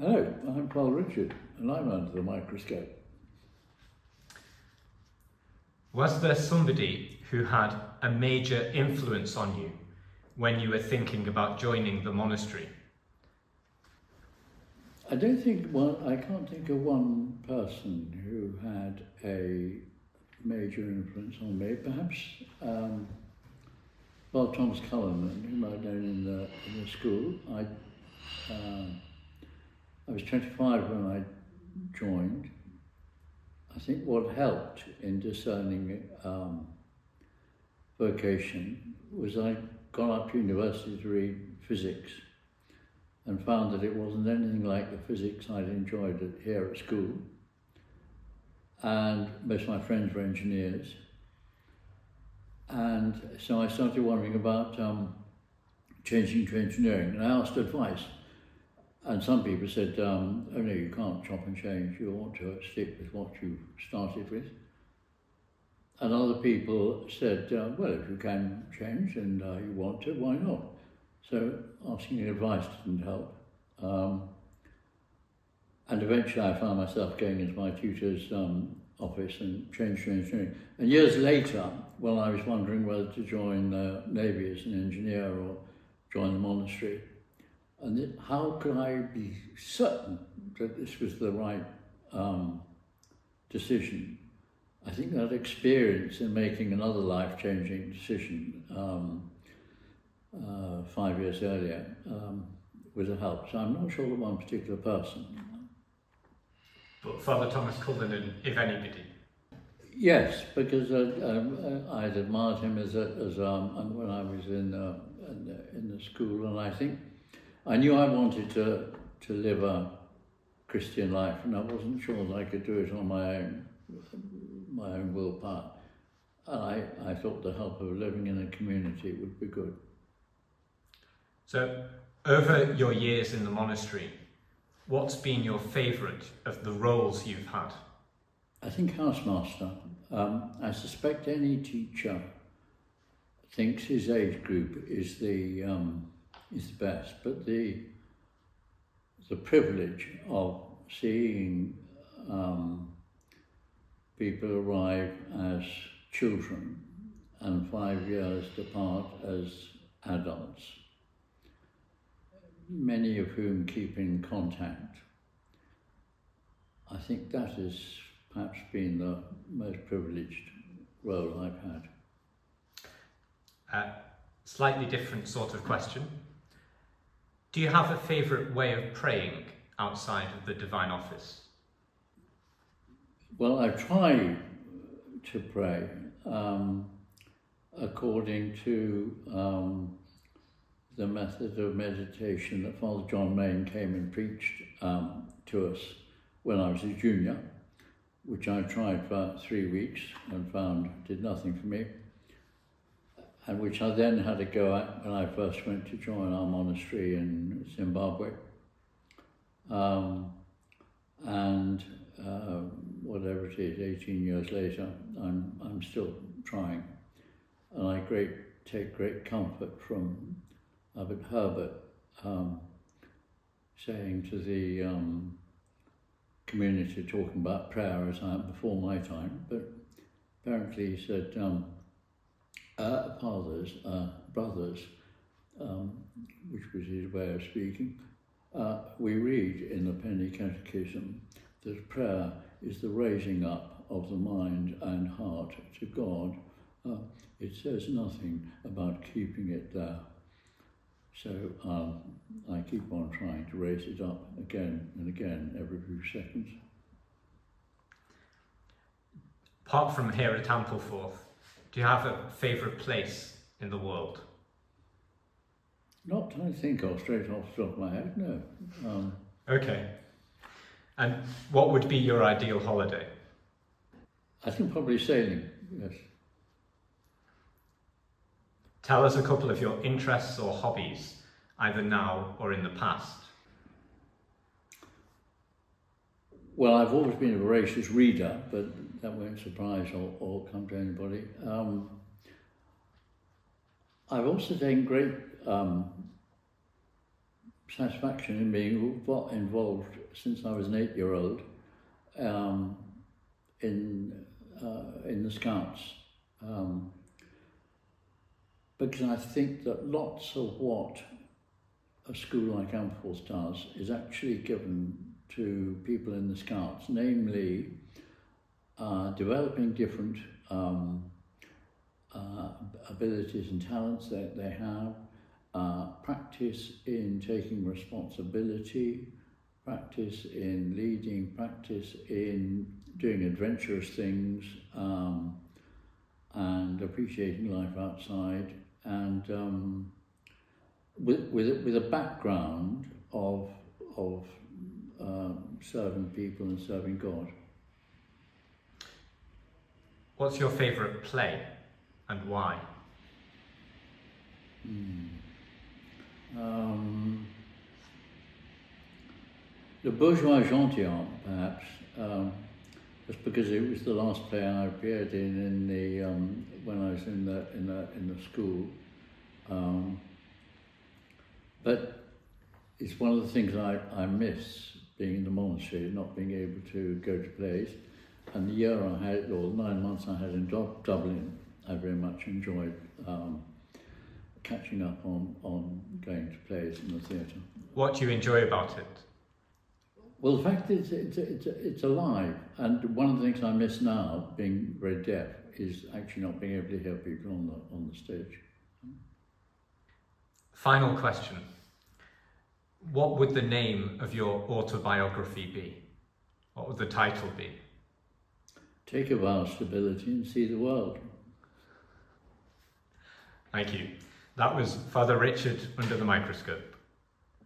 Hello, I'm Paul Richard, and I'm under the microscope. Was there somebody who had a major influence on you when you were thinking about joining the monastery? I don't think one, I can't think of one person who had a major influence on me. Perhaps um, well, Thomas Cullinan, whom I'd known in the, in the school. I, uh, I was 25 when I joined. I think what helped in discerning um, vocation was I'd gone up to university to read physics and found that it wasn't anything like the physics I'd enjoyed at, here at school. And most of my friends were engineers. And so I started wondering about um, changing to engineering. And I asked advice. And some people said, um, oh no, you can't chop and change. You ought to stick with what you started with. And other people said, uh, well, if you can change and uh, you want to, why not? So asking advice didn't help. Um, and eventually I found myself going into my tutor's um, office and changed to engineering. And years later, when I was wondering whether to join the Navy as an engineer or join the monastery, and how could I be certain that this was the right um, decision? I think that experience in making another life-changing decision um, uh, five years earlier um, was a help. So I'm not sure that one particular person. But Father Thomas Cullinan, if anybody. Yes, because uh, um, I'd admired him as a, as um, when I was in, uh, in, the, in the school, and I think I knew I wanted to to live a Christian life, and I wasn't sure that I could do it on my own, my own willpower. And I, I thought the help of living in a community would be good. So, over your years in the monastery, what's been your favourite of the roles you've had? I think housemaster. Um, I suspect any teacher thinks his age group is the um, is the best, but the the privilege of seeing um, people arrive as children and five years depart as adults, many of whom keep in contact. I think that has perhaps been the most privileged role I've had. Uh, slightly different sort of question. Do you have a favourite way of praying outside of the divine office? Well, I try to pray um, according to um, the method of meditation that Father John Main came and preached um, to us when I was a junior, which I tried for three weeks and found did nothing for me and which I then had to go at when I first went to join our monastery in Zimbabwe. Um, and uh, whatever it is, 18 years later, I'm, I'm still trying. And I great, take great comfort from Abbot Herbert um, saying to the um, community, talking about prayer as I am before my time, but apparently he said, um, uh, fathers, uh, brothers, um, which was his way of speaking, uh, we read in the Penny Catechism that prayer is the raising up of the mind and heart to God. Uh, it says nothing about keeping it there. So um, I keep on trying to raise it up again and again every few seconds. Apart from here at Ampleforth, do you have a favourite place in the world? Not I think of straight off the top of my head, no. Um, okay. And what would be your ideal holiday? I think probably sailing, yes. Tell us a couple of your interests or hobbies, either now or in the past. Well, I've always been a voracious reader, but that won't surprise or, or come to anybody. Um, I've also taken great um, satisfaction in being involved since I was an eight-year-old um, in uh, in the Scouts. Um, because I think that lots of what a school like Ampleforth does is actually given to people in the Scouts, namely uh, developing different um, uh, abilities and talents that they have, uh, practice in taking responsibility, practice in leading, practice in doing adventurous things, um, and appreciating life outside, and um, with, with, with a background of, of um, serving people and serving God. What's your favourite play and why? Hmm. Um, the Bourgeois Gentilhomme, perhaps, um, just because it was the last play I appeared in in the um, when I was in the in the in the school. Um, but it's one of the things I, I miss being in the monastery, not being able to go to plays. And the year I had, or nine months I had in Dublin, I very much enjoyed um, catching up on, on going to plays in the theatre. What do you enjoy about it? Well, the fact is, it's, it's, it's alive. And one of the things I miss now, being very deaf, is actually not being able to hear people on the, on the stage. Final question. What would the name of your autobiography be? What would the title be? Take a vow of stability and see the world. Thank you. That was Father Richard under the microscope.